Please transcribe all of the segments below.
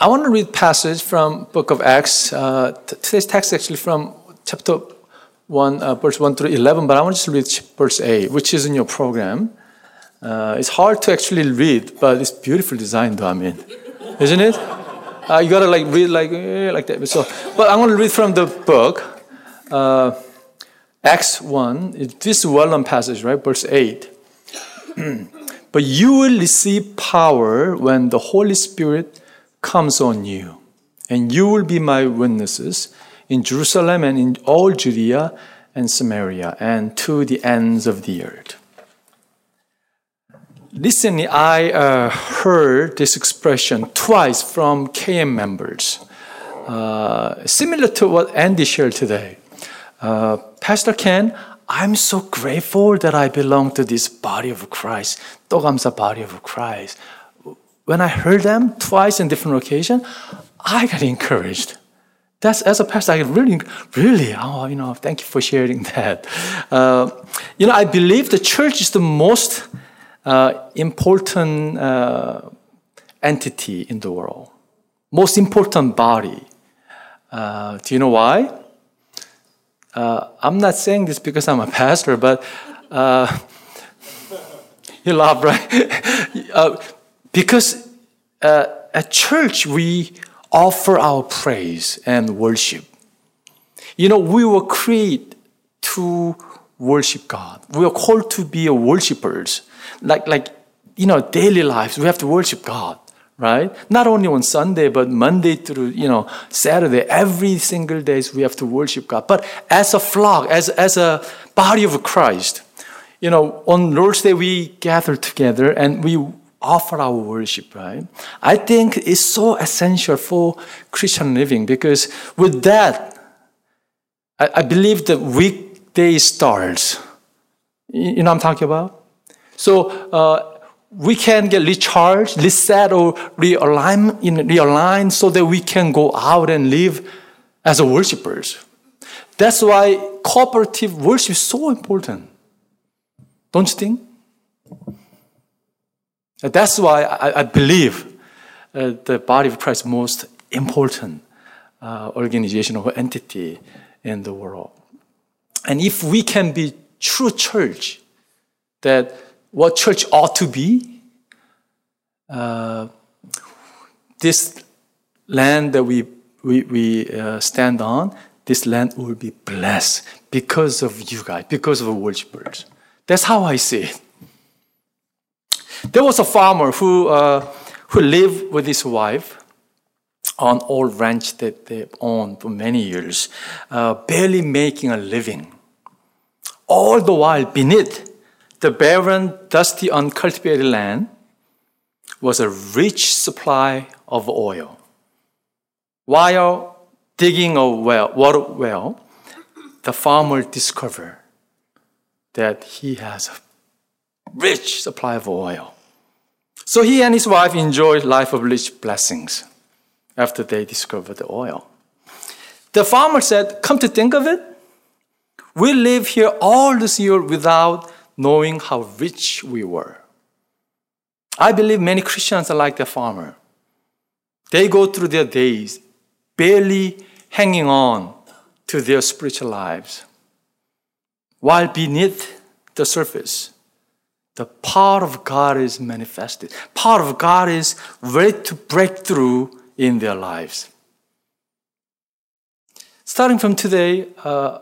I want to read passage from book of Acts. Uh, today's text actually from chapter 1, uh, verse 1 through 11, but I want to read verse 8, which is in your program. Uh, it's hard to actually read, but it's beautiful design though, I mean. Isn't it? Uh, you gotta like read like, eh, like that. So, but I'm gonna read from the book. Uh, Acts 1, this well known passage, right? Verse 8. but you will receive power when the Holy Spirit comes on you, and you will be my witnesses in Jerusalem and in all Judea and Samaria and to the ends of the earth. Recently, I uh, heard this expression twice from KM members, uh, similar to what Andy shared today. Uh, Pastor Ken, I'm so grateful that I belong to this body of Christ, Togamsa body of Christ when I heard them twice in different occasions, I got encouraged. That's as a pastor, I really, really, oh, you know, thank you for sharing that. Uh, you know, I believe the church is the most uh, important uh, entity in the world, most important body. Uh, do you know why? Uh, I'm not saying this because I'm a pastor, but uh, you laugh, right? Because uh, at church, we offer our praise and worship. You know, we were created to worship God. We are called to be worshipers. Like, like, you know, daily lives, we have to worship God, right? Not only on Sunday, but Monday through, you know, Saturday, every single days we have to worship God. But as a flock, as, as a body of Christ, you know, on Lord's Day we gather together and we offer our worship, right? I think it's so essential for Christian living because with that, I, I believe the weekday starts. You know what I'm talking about? So uh, we can get recharged, reset, or realign, in, realign so that we can go out and live as a worshipers. That's why cooperative worship is so important. Don't you think? That's why I, I believe uh, the body of Christ is most important uh, organization or entity in the world. And if we can be true church, that what church ought to be, uh, this land that we, we, we uh, stand on, this land will be blessed because of you guys, because of the worshipers. That's how I see it. There was a farmer who, uh, who lived with his wife on old ranch that they owned for many years, uh, barely making a living. All the while, beneath the barren, dusty, uncultivated land was a rich supply of oil. While digging a well, water well, the farmer discovered that he has a rich supply of oil. So he and his wife enjoyed life of rich blessings after they discovered the oil. The farmer said, Come to think of it, we live here all this year without knowing how rich we were. I believe many Christians are like the farmer. They go through their days barely hanging on to their spiritual lives, while beneath the surface, the power of God is manifested. Power of God is ready to break through in their lives. Starting from today, uh,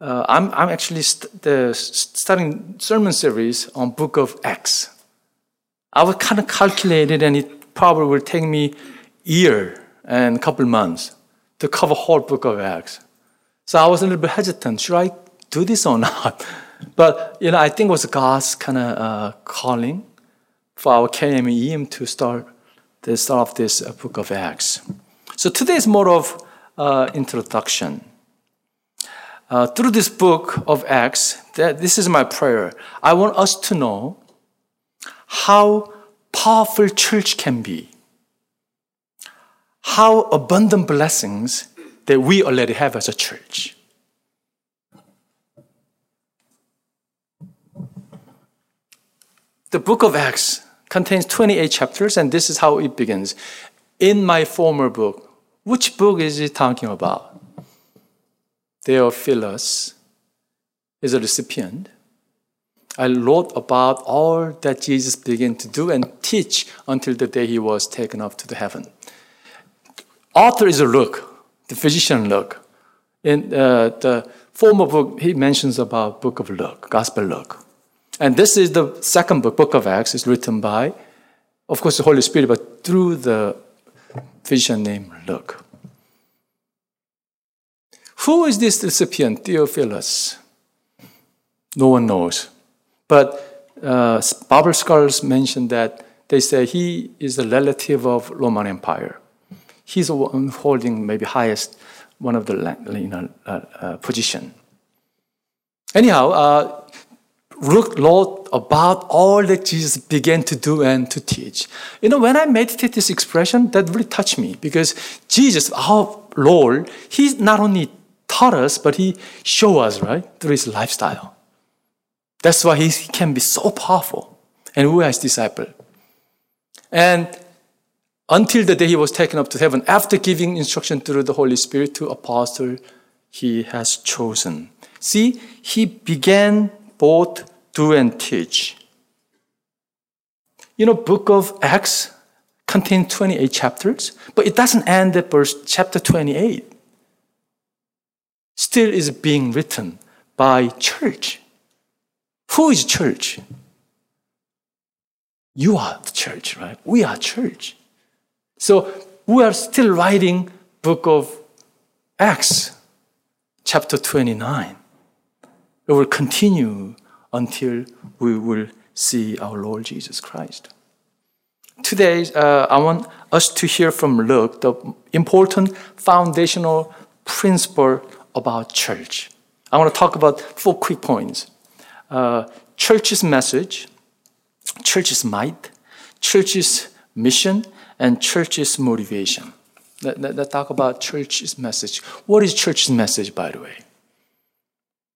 uh, I'm, I'm actually st- the, starting sermon series on Book of Acts. I was kind of calculated, and it probably will take me year and couple months to cover whole Book of Acts. So I was a little bit hesitant. Should I do this or not? But you know, I think it was God's kind of uh, calling for our KMEM to start the start of this uh, book of Acts. So today is more of uh, introduction. Uh, through this book of Acts, that this is my prayer. I want us to know how powerful church can be, how abundant blessings that we already have as a church. The book of Acts contains 28 chapters, and this is how it begins. in my former book. Which book is he talking about? Theophilus is a recipient. I wrote about all that Jesus began to do and teach until the day he was taken up to the heaven. Author is Luke, the physician Luke. In uh, the former book, he mentions about book of Luke, Gospel Luke. And this is the second book, Book of Acts, is written by, of course, the Holy Spirit, but through the physician named Luke. Who is this recipient, Theophilus? No one knows. But uh, Bible scholars mention that they say he is a relative of Roman Empire. He's holding maybe highest one of the you know, uh, uh, position. Anyhow, look, Lord, about all that Jesus began to do and to teach. You know, when I meditate this expression, that really touched me because Jesus, our Lord, He not only taught us, but He showed us, right, through His lifestyle. That's why He can be so powerful. And who has disciple? And until the day he was taken up to heaven, after giving instruction through the Holy Spirit to apostle he has chosen. See, he began both do and teach. You know, book of Acts contains 28 chapters, but it doesn't end at verse chapter 28. Still is being written by church. Who is church? You are the church, right? We are church. So we are still writing book of Acts, chapter 29. It will continue until we will see our Lord Jesus Christ. Today, uh, I want us to hear from Luke the important foundational principle about church. I want to talk about four quick points. Uh, church's message, church's might, church's mission, and church's motivation. Let, let, let's talk about church's message. What is church's message, by the way?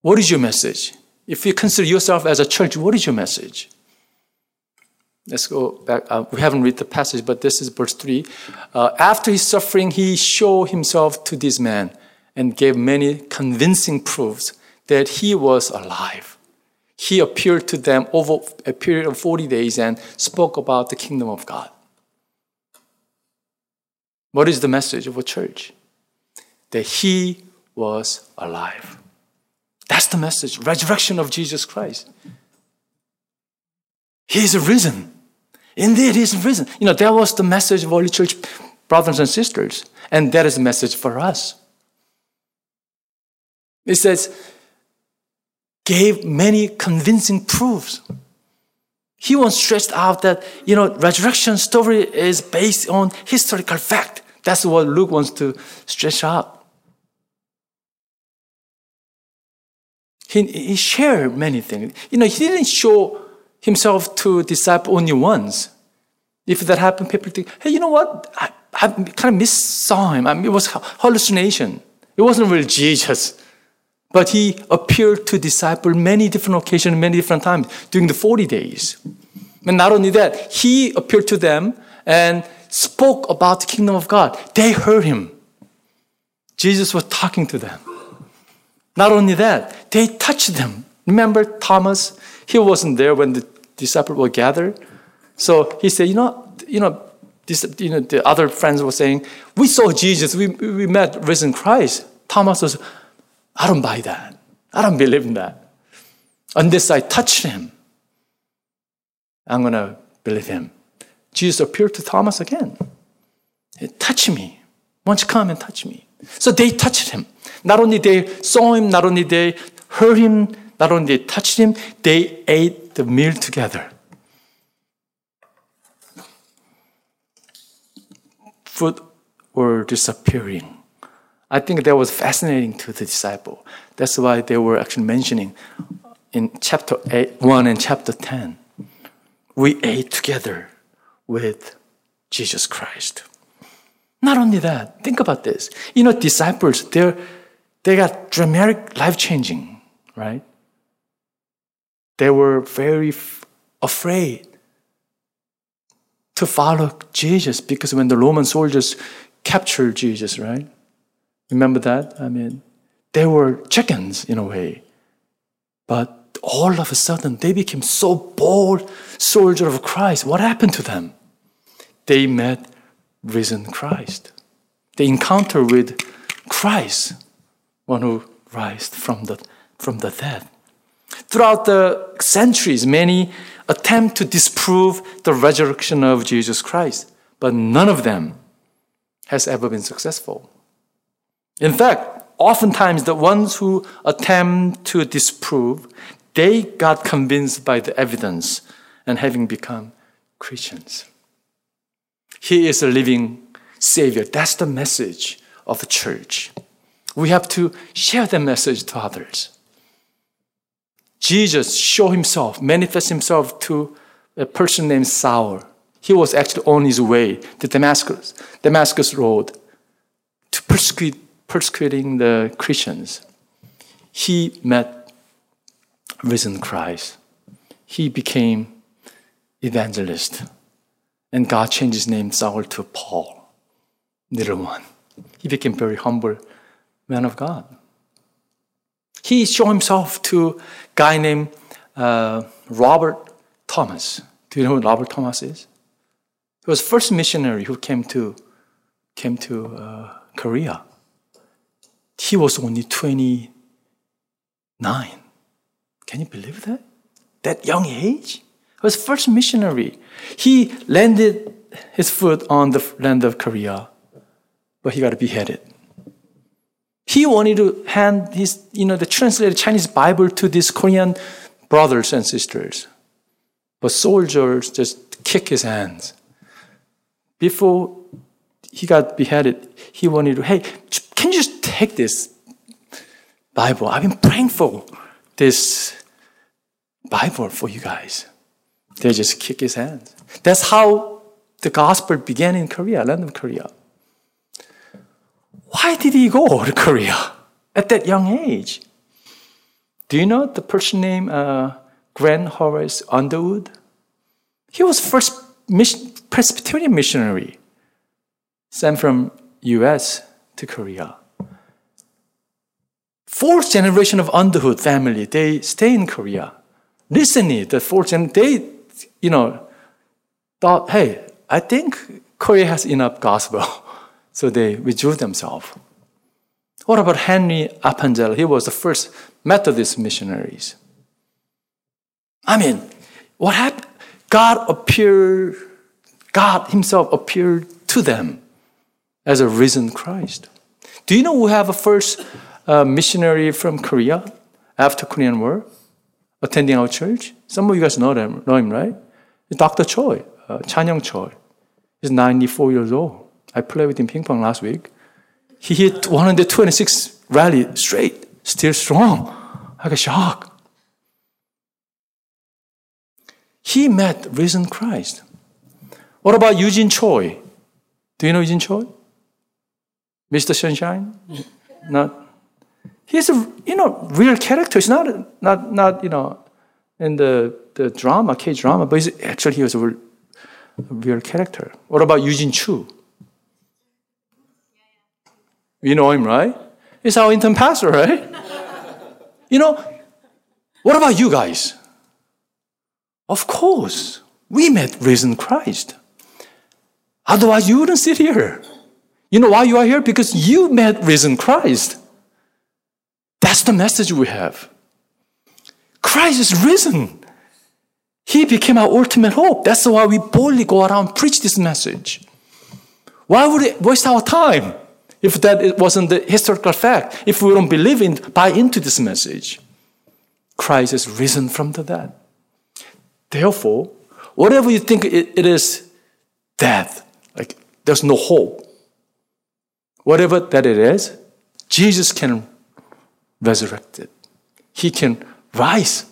What is your message? If you consider yourself as a church, what is your message? Let's go back. Uh, we haven't read the passage, but this is verse 3. Uh, after his suffering, he showed himself to this man and gave many convincing proofs that he was alive. He appeared to them over a period of 40 days and spoke about the kingdom of God. What is the message of a church? That he was alive. That's the message. Resurrection of Jesus Christ. He is risen. Indeed, he is risen. You know, that was the message of Holy Church brothers and sisters. And that is the message for us. It says, gave many convincing proofs. He was stressed out that, you know, resurrection story is based on historical fact. That's what Luke wants to stretch out. He, he shared many things. You know, he didn't show himself to disciple only once. If that happened, people think, hey, you know what? I, I kind of missaw him. I mean, it was hallucination. It wasn't really Jesus. But he appeared to disciple many different occasions, many different times during the 40 days. And not only that, he appeared to them and spoke about the kingdom of God. They heard him. Jesus was talking to them. Not only that, they touched them. Remember Thomas? He wasn't there when the disciples were gathered. So he said, you know, you know, this, you know, the other friends were saying, we saw Jesus, we, we met risen Christ. Thomas was, I don't buy that. I don't believe in that. Unless I touch him, I'm going to believe him. Jesus appeared to Thomas again. Touch me. Why don't you come and touch me? So they touched him. Not only they saw him, not only they heard him, not only they touched him, they ate the meal together. Food were disappearing. I think that was fascinating to the disciple. That's why they were actually mentioning in chapter eight, 1 and chapter 10. We ate together with Jesus Christ. Not only that, think about this. You know, disciples, they're, they got dramatic life changing, right? They were very f- afraid. to follow Jesus because when the Roman soldiers captured Jesus, right? Remember that? I mean, they were chickens in a way. But all of a sudden, they became so bold soldiers of Christ. What happened to them? They met risen Christ. The encounter with Christ, one who raised from the, from the dead. Throughout the centuries, many attempt to disprove the resurrection of Jesus Christ, but none of them has ever been successful. In fact, oftentimes the ones who attempt to disprove, they got convinced by the evidence and having become Christians. He is a living Savior. That's the message of the church. We have to share the message to others. Jesus showed himself, manifest himself to a person named Saul. He was actually on his way to Damascus, Damascus Road to persecute, persecuting the Christians. He met risen Christ. He became evangelist. And God changed his name Saul to Paul, little one. He became very humble man of God. He showed himself to a guy named uh, Robert Thomas. Do you know who Robert Thomas is? He was first missionary who came to came to uh, Korea. He was only 29. Can you believe that? That young age? Was first missionary. He landed his foot on the land of Korea, but he got beheaded. He wanted to hand his, you know, the translated Chinese Bible to these Korean brothers and sisters. But soldiers just kick his hands. Before he got beheaded, he wanted to, hey, can you just take this Bible? I've been praying for this Bible for you guys. They just kick his hands. That's how the gospel began in Korea, land of Korea. Why did he go to Korea at that young age? Do you know the person named uh, Horace Underwood? He was first mission, Presbyterian missionary sent from U.S. to Korea. Fourth generation of Underwood family, they stay in Korea. Recently, the fourth generation, they, you know, thought, hey, I think Korea has enough gospel. So they withdrew themselves. What about Henry Appenzeller? He was the first Methodist missionaries. I mean, what happened? God appeared, God Himself appeared to them as a risen Christ. Do you know we have a first uh, missionary from Korea after Korean War attending our church? Some of you guys know him, know him right? Dr. Choi, uh, Chanyoung Choi. He's 94 years old. I played with him ping pong last week. He hit 126 rally straight, still strong. like a shocked. He met risen Christ. What about Eugene Choi? Do you know Eugene Choi? Mr. Sunshine? Not. He's a you know real character. He's not not not you know in the the drama K drama, but actually he was a real, a real character. What about Eugene Chu? You know him, right? He's our intern pastor, right? you know, what about you guys? Of course, we met risen Christ. Otherwise, you wouldn't sit here. You know why you are here? Because you met risen Christ. That's the message we have. Christ is risen. He became our ultimate hope. That's why we boldly go around preach this message. Why would it waste our time? if that wasn't the historical fact, if we don't believe in, buy into this message. Christ is risen from the dead. Therefore, whatever you think it, it is death, like there's no hope. Whatever that it is, Jesus can resurrect it. He can rise.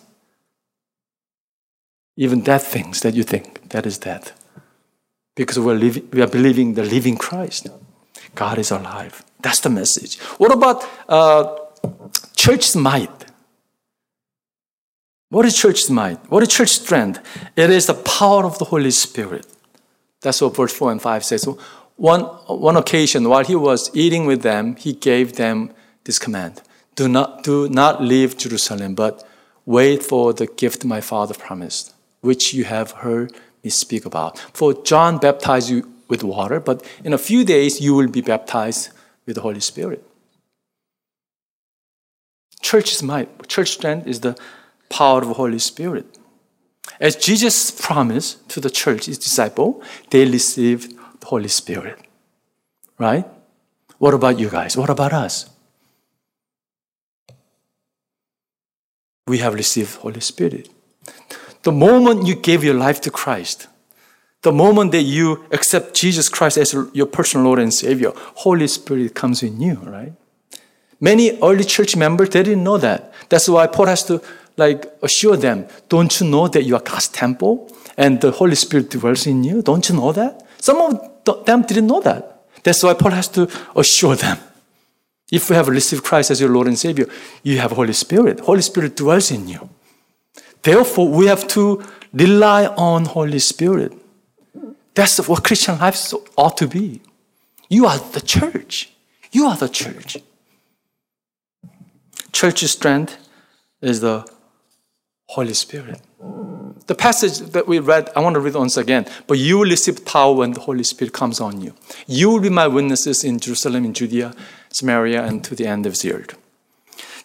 Even dead things that you think that is death. Because we're living, we are believing the living Christ. God is alive. That's the message. What about uh, church's might? What is church's might? What is church strength? It is the power of the Holy Spirit That's what verse 4 and 5 says. One, one occasion, while he was eating with them, he gave them this command Do not, do not leave Jerusalem, but wait for the gift my father promised, which you have heard me speak about. For John baptized you with water, but in a few days you will be baptized with the Holy Spirit. Church is might. Church strength is the power of the Holy Spirit. As Jesus promised to the church, his disciple, they received the Holy Spirit. Right? What about you guys? What about us? We have received Holy Spirit. The moment you gave your life to Christ, the moment that you accept Jesus Christ as your personal Lord and Savior, Holy Spirit comes in you, right? Many early church members, they didn't know that. That's why Paul has to like assure them, don't you know that you are God's temple and the Holy Spirit dwells in you? Don't you know that? Some of them didn't know that. That's why Paul has to assure them. If you have received Christ as your Lord and Savior, you have Holy Spirit. Holy Spirit dwells in you. Therefore, we have to rely on Holy Spirit. That's what Christian life ought to be. You are the church. You are the church. Church strength is the Holy Spirit. The passage that we read, I want to read once again. But you will receive power when the Holy Spirit comes on you. You will be my witnesses in Jerusalem, in Judea, Samaria, and to the end of the earth.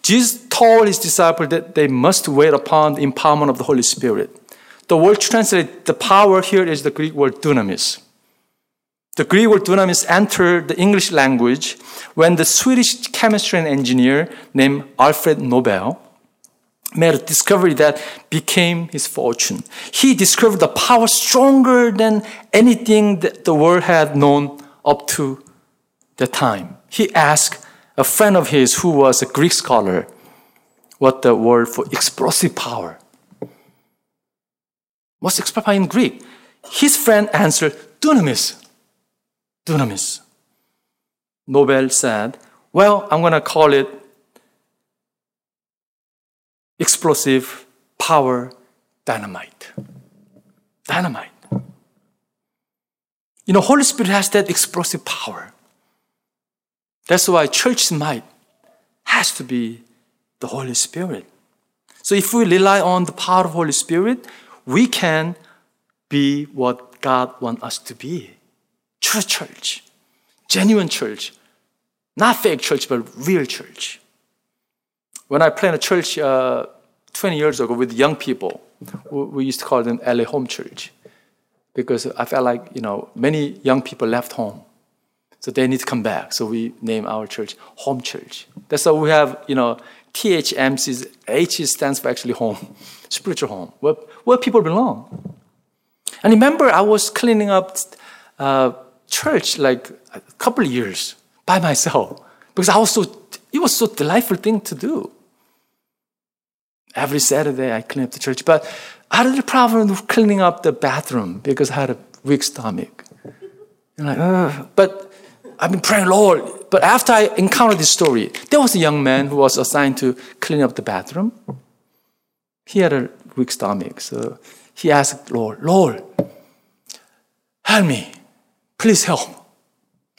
Jesus told his disciples that they must wait upon the empowerment of the Holy Spirit. The word translated, the power here is the Greek word dunamis. The Greek word dunamis entered the English language when the Swedish chemistry and engineer named Alfred Nobel made a discovery that became his fortune. He discovered the power stronger than anything that the world had known up to the time. He asked a friend of his who was a Greek scholar what the word for explosive power. What's explosive power in Greek? His friend answered, dunamis. Dunamis. Nobel said, well, I'm going to call it explosive power dynamite. Dynamite. You know, Holy Spirit has that explosive power. That's why church might has to be the Holy Spirit. So if we rely on the power of Holy Spirit, we can be what God wants us to be. True church. Genuine church. Not fake church, but real church. When I planted a church uh, 20 years ago with young people, we used to call them LA Home Church because I felt like, you know, many young people left home. So they need to come back. So we name our church Home Church. That's why we have, you know, THMC's H stands for actually home, spiritual home, where, where people belong. And remember, I was cleaning up uh, church like a couple years by myself because I was so, it was so delightful thing to do. Every Saturday I clean up the church, but I had a problem with cleaning up the bathroom because I had a weak stomach. And like, but I've been praying, Lord. But after I encountered this story, there was a young man who was assigned to clean up the bathroom. He had a weak stomach, so he asked Lord, Lord, help me, please help.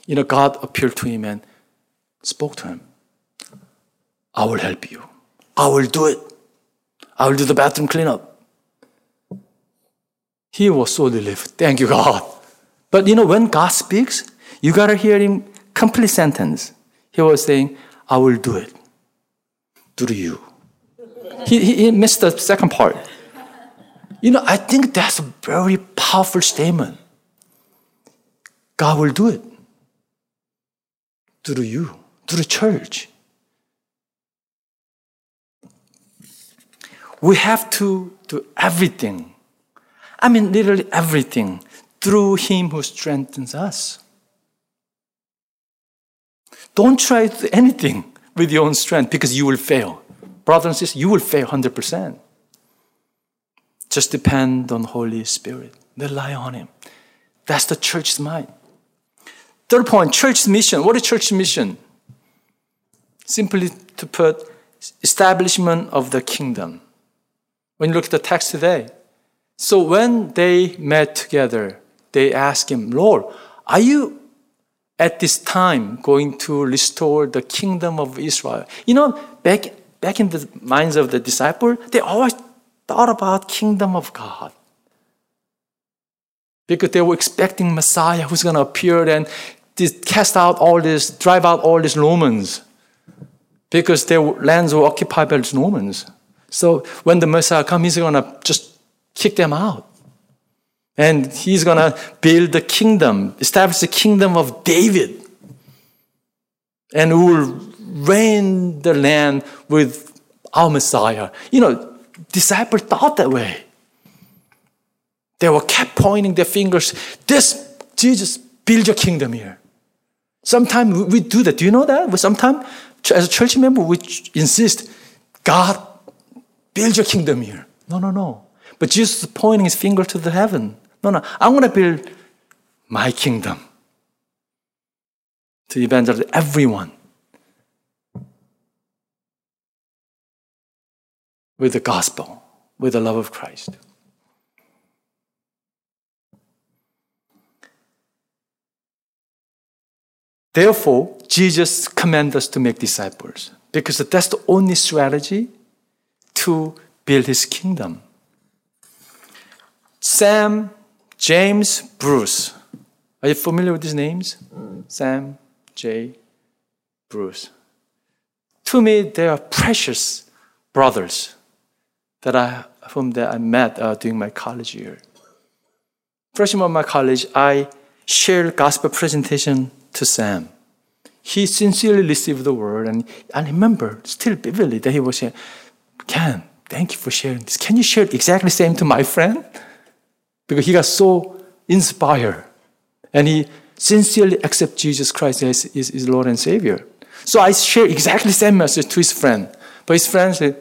You know, God appeared to him and spoke to him. I will help you. I will do it. I will do the bathroom cleanup. He was so relieved. Thank you, God. But you know, when God speaks, you gotta hear him complete sentence. He was saying, I will do it through you. He, he, he missed the second part. You know, I think that's a very powerful statement. God will do it through you, through the church. We have to do everything. I mean, literally everything through Him who strengthens us. Don't try anything with your own strength because you will fail. Brothers and sisters, you will fail 100%. Just depend on Holy Spirit. Rely on Him. That's the church's mind. Third point, church's mission. What is church's mission? Simply to put, establishment of the kingdom when you look at the text today. So when they met together they asked him, Lord, are you at this time going to restore the kingdom of Israel? You know, back, back in the minds of the disciple, they always thought about kingdom of God. Because they were expecting Messiah who's going to appear and cast out all this, drive out all these Romans. Because their lands were occupied by the Romans. So when the Messiah comes, he's going to just kick them out. And he's going to build the kingdom, establish the kingdom of David. And who will reign the land with our Messiah. You know, disciples thought that way. They were kept pointing their fingers. This, Jesus, build your kingdom here. Sometimes we do that. Do you know that? Sometimes, as a church member, we insist, God, build your kingdom here. No, no, no. But Jesus is pointing his finger to the heaven. No, no. I want to build my kingdom to evangelize everyone with the gospel, with the love of Christ. Therefore, Jesus commands us to make disciples because that's the only strategy to build his kingdom. Sam, James, Bruce. Are you familiar with these names? Sam, Jay, Bruce. To me, they are precious brothers that I, whom that I met uh, during my college year. Freshman of my college, I shared gospel presentation to Sam. He sincerely received the word, and I remember still vividly that he was saying, Ken, thank you for sharing this. Can you share exactly the same to my friend? Because he got so inspired, and he sincerely accepted Jesus Christ as his, Lord and Savior. So I shared exactly the same message to his friend. But his friend said,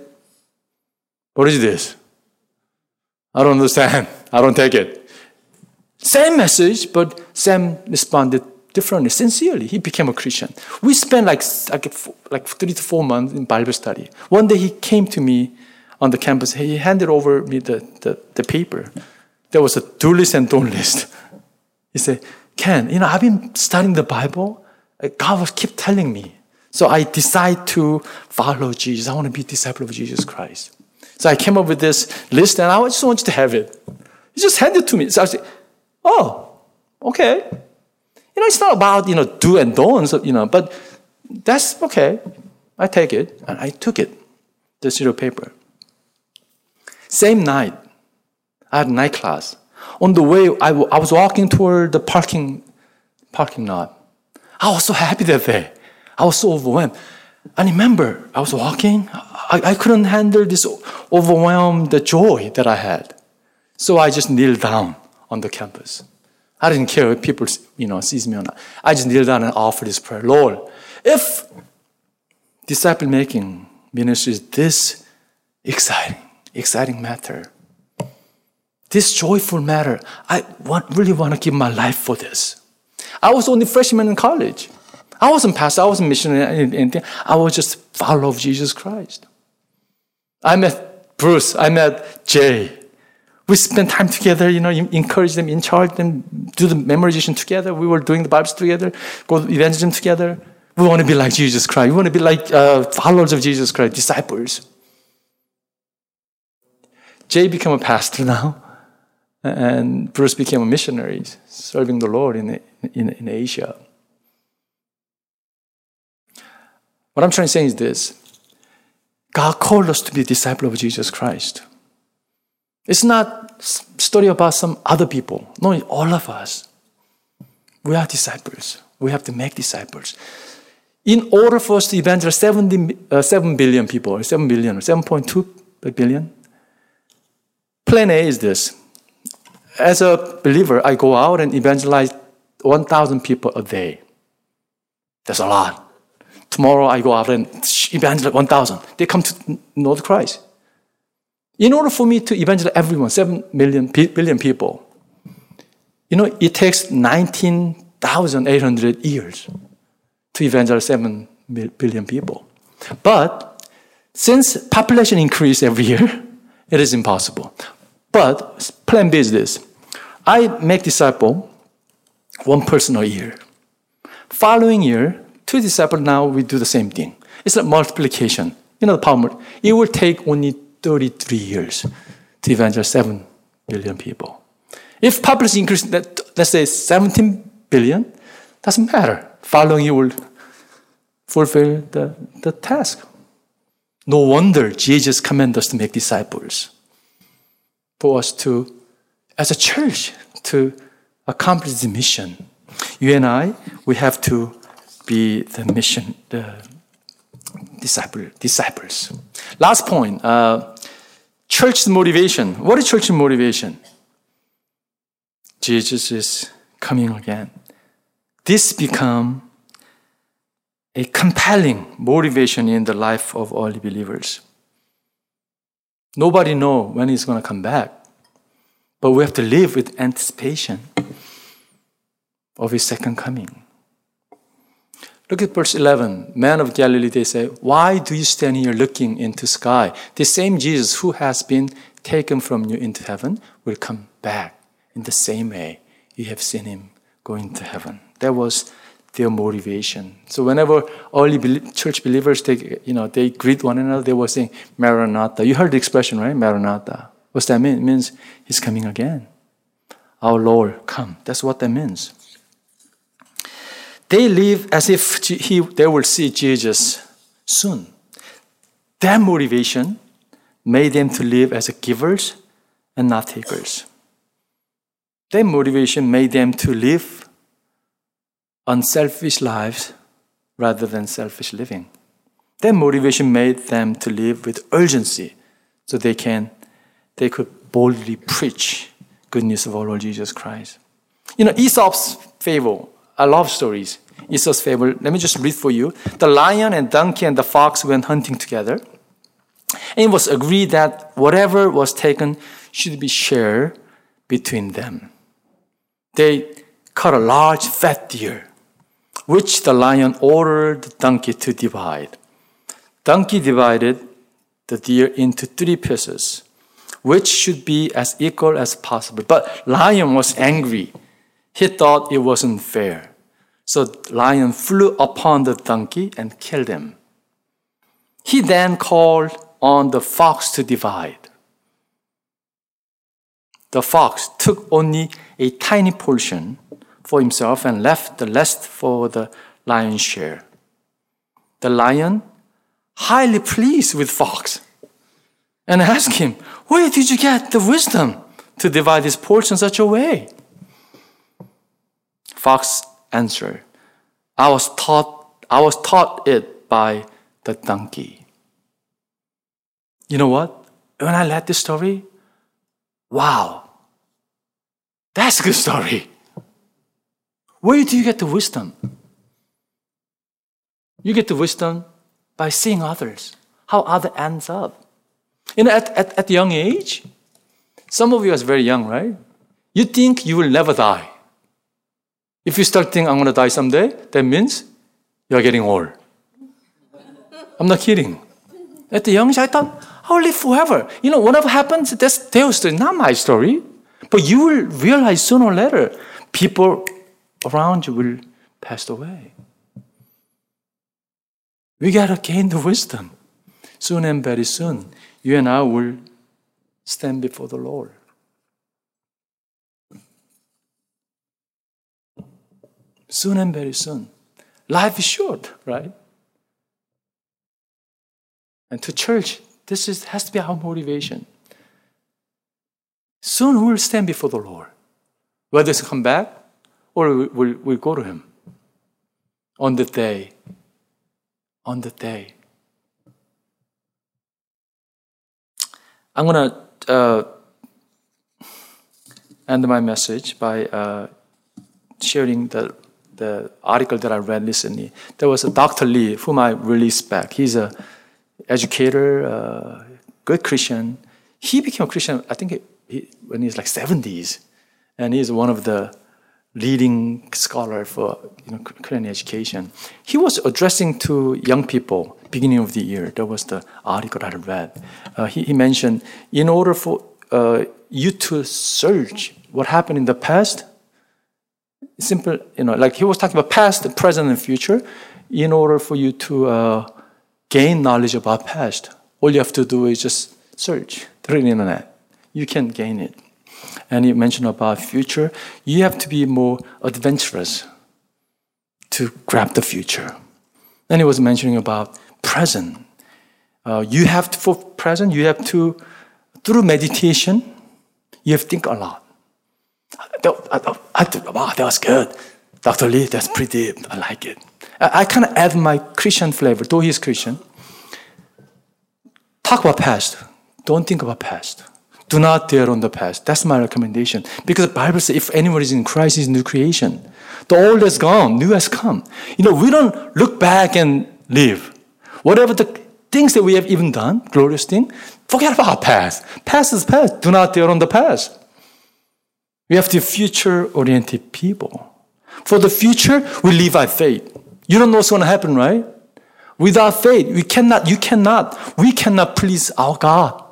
What is this? I don't understand. I don't take it. Same message, but Sam responded differently, sincerely. He became a Christian. We spent like, like, like three to four months in Bible study. One day he came to me on the campus. He handed over me the, the, the paper. There was a do list and don't list. He said, Ken, you know, I've been studying the Bible. God was keep telling me. So I decided to follow Jesus. I want to be a disciple of Jesus Christ. So I came up with this list and I just want you to have it. He just handed it to me. So I said, oh, okay. You know, it's not about, you know, do and don'ts, you know, but that's okay. I take it. And I took it, the zero paper. Same night, I had night class. On the way, I, w- I was walking toward the parking, parking lot. I was so happy that day. I was so overwhelmed. I remember I was walking. I, I couldn't handle this overwhelmed joy that I had. So I just kneeled down on the campus. I didn't care if people, you know, sees me or not. I just kneel down and offer this prayer. Lord, if disciple making ministry is this exciting, exciting matter, this joyful matter, I want, really want to give my life for this. I was only freshman in college. I wasn't pastor, I wasn't missionary, anything. I was just follower of Jesus Christ. I met Bruce, I met Jay, we spent time together, you know, encourage them, in charge them, do the memorization together. We were doing the Bibles together, go to evangelism together. We want to be like Jesus Christ. We want to be like uh, followers of Jesus Christ, disciples. Jay became a pastor now, and Bruce became a missionary, serving the Lord in, in, in Asia. What I'm trying to say is this God called us to be disciple of Jesus Christ. It's not story about some other people. No, all of us. We are disciples. We have to make disciples. In order for us to evangelize 70, uh, 7 billion people, 7 billion, 7.2 billion, plan A is this. As a believer, I go out and evangelize 1,000 people a day. That's a lot. Tomorrow I go out and evangelize 1,000. They come to know the Christ. In order for me to evangelize everyone, 7 million, billion people, you know, it takes 19,800 years to evangelize 7 billion people. But since population increase every year, it is impossible. But plan B is this. I make disciple one person a year. Following year, two disciples now we do the same thing. It's a multiplication. You know the power. It will take only 33 years to evangelize 7 billion people. If population increases, let's say 17 billion, doesn't matter. Following you will fulfill the, the task. No wonder Jesus commanded us to make disciples. For us to, as a church, to accomplish the mission. You and I, we have to be the mission, the disciple, disciples. Last point, uh, church motivation. What is church motivation? Jesus is coming again. This become a compelling motivation in the life of all believers. Nobody know when he's going to come back, but we have to live with anticipation of his second coming. Look at verse 11. Men of Galilee, they say, Why do you stand here looking into sky? The same Jesus who has been taken from you into heaven will come back in the same way you have seen him going to heaven. That was their motivation. So whenever early church believers, they, you know, they greet one another, they were saying, Maranatha. You heard the expression, right? Maranatha. What's that mean? It means he's coming again. Our Lord, come. That's what that means. They live as if he, they will see Jesus soon. That motivation made them to live as givers and not takers. That motivation made them to live unselfish lives rather than selfish living. That motivation made them to live with urgency so they can they could boldly preach good news of our Lord Jesus Christ. You know, Aesop's fable I love stories. Aesop's fable. Let me just read for you. The lion and donkey and the fox went hunting together. And it was agreed that whatever was taken should be shared between them. They caught a large fat deer, which the lion ordered the donkey to divide. Donkey divided the deer into three pieces, which should be as equal as possible. But lion was angry he thought it wasn't fair. So lion flew upon the donkey and killed him. He then called on the fox to divide. The fox took only a tiny portion for himself and left the rest for the lion's share. The lion, highly pleased with fox, and ask him, Where did you get the wisdom to divide this portion such a way? Fox answered, I was taught, I was taught it by the donkey. You know what? When I read this story, wow, that's a good story. Where do you get the wisdom? You get the wisdom by seeing others, how other ends up. You know, at, at, at young age, some of you are very young, right? You think you will never die. If you start thinking, I'm going to die someday, that means you're getting old. I'm not kidding. At the young age, I thought, I'll live forever. You know, whatever happens, that's their story, not my story. But you will realize sooner or later, people around you will pass away. We got to gain the wisdom. Soon and very soon, you and I will stand before the Lord. soon and very soon. Life is short, right? And to church, this is, has to be our motivation. Soon we'll stand before the Lord, whether it's come back or we'll, we'll go to Him on the day. On the day. I'm going to uh, end my message by uh, sharing the the article that I read recently, there was a Dr. Lee, whom I really respect. He's a educator, uh, good Christian. He became a Christian, I think, he, when he was like 70s, and he's one of the leading scholar for you know, Korean education. He was addressing to young people beginning of the year. That was the article I read. Uh, he, he, mentioned in order for uh, you to search what happened in the past. Simple, you know, like he was talking about past, present, and future. In order for you to uh, gain knowledge about past, all you have to do is just search through the internet. You can gain it. And he mentioned about future. You have to be more adventurous to grab the future. Then he was mentioning about present. Uh, you have to, for present, you have to, through meditation, you have to think a lot. I, I, I, wow, that was good. Dr. Lee, that's pretty deep. I like it. I, I kind of add my Christian flavor, though he's Christian. Talk about past. Don't think about past. Do not dwell on the past. That's my recommendation. Because the Bible says if anyone is in Christ, he's new creation. The old has gone, new has come. You know, we don't look back and live. Whatever the things that we have even done, glorious thing, forget about past. Past is past. Do not dwell on the past. We have to be future-oriented people. For the future, we live by faith. You don't know what's going to happen, right? Without faith, we cannot, you cannot, we cannot please our God.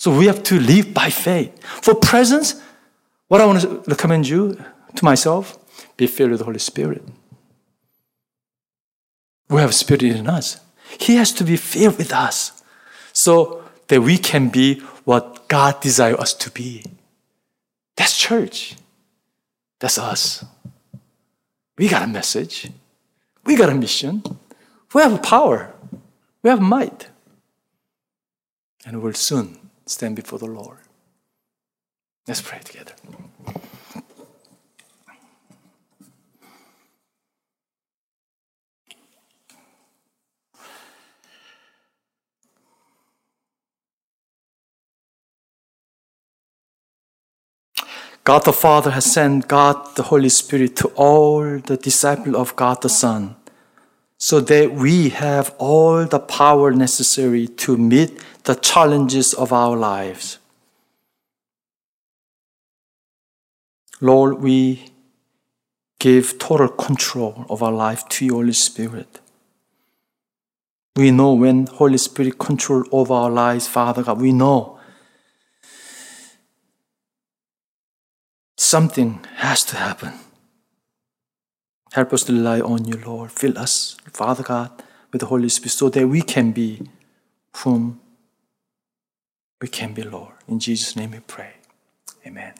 So we have to live by faith. For presence, what I want to recommend you to myself, be filled with the Holy Spirit. We have Spirit in us. He has to be filled with us so that we can be what God desires us to be. That's church. That's us. We got a message. We got a mission. We have power. We have might. And we'll soon stand before the Lord. Let's pray together. God the Father has sent God the Holy Spirit to all the disciples of God the Son so that we have all the power necessary to meet the challenges of our lives. Lord, we give total control of our life to your Holy Spirit. We know when Holy Spirit control over our lives, Father God, we know something has to happen. Help us to rely on you, Lord. Fill us, Father God, with the Holy Spirit so that we can be whom we can be, Lord. In Jesus' name we pray. Amen.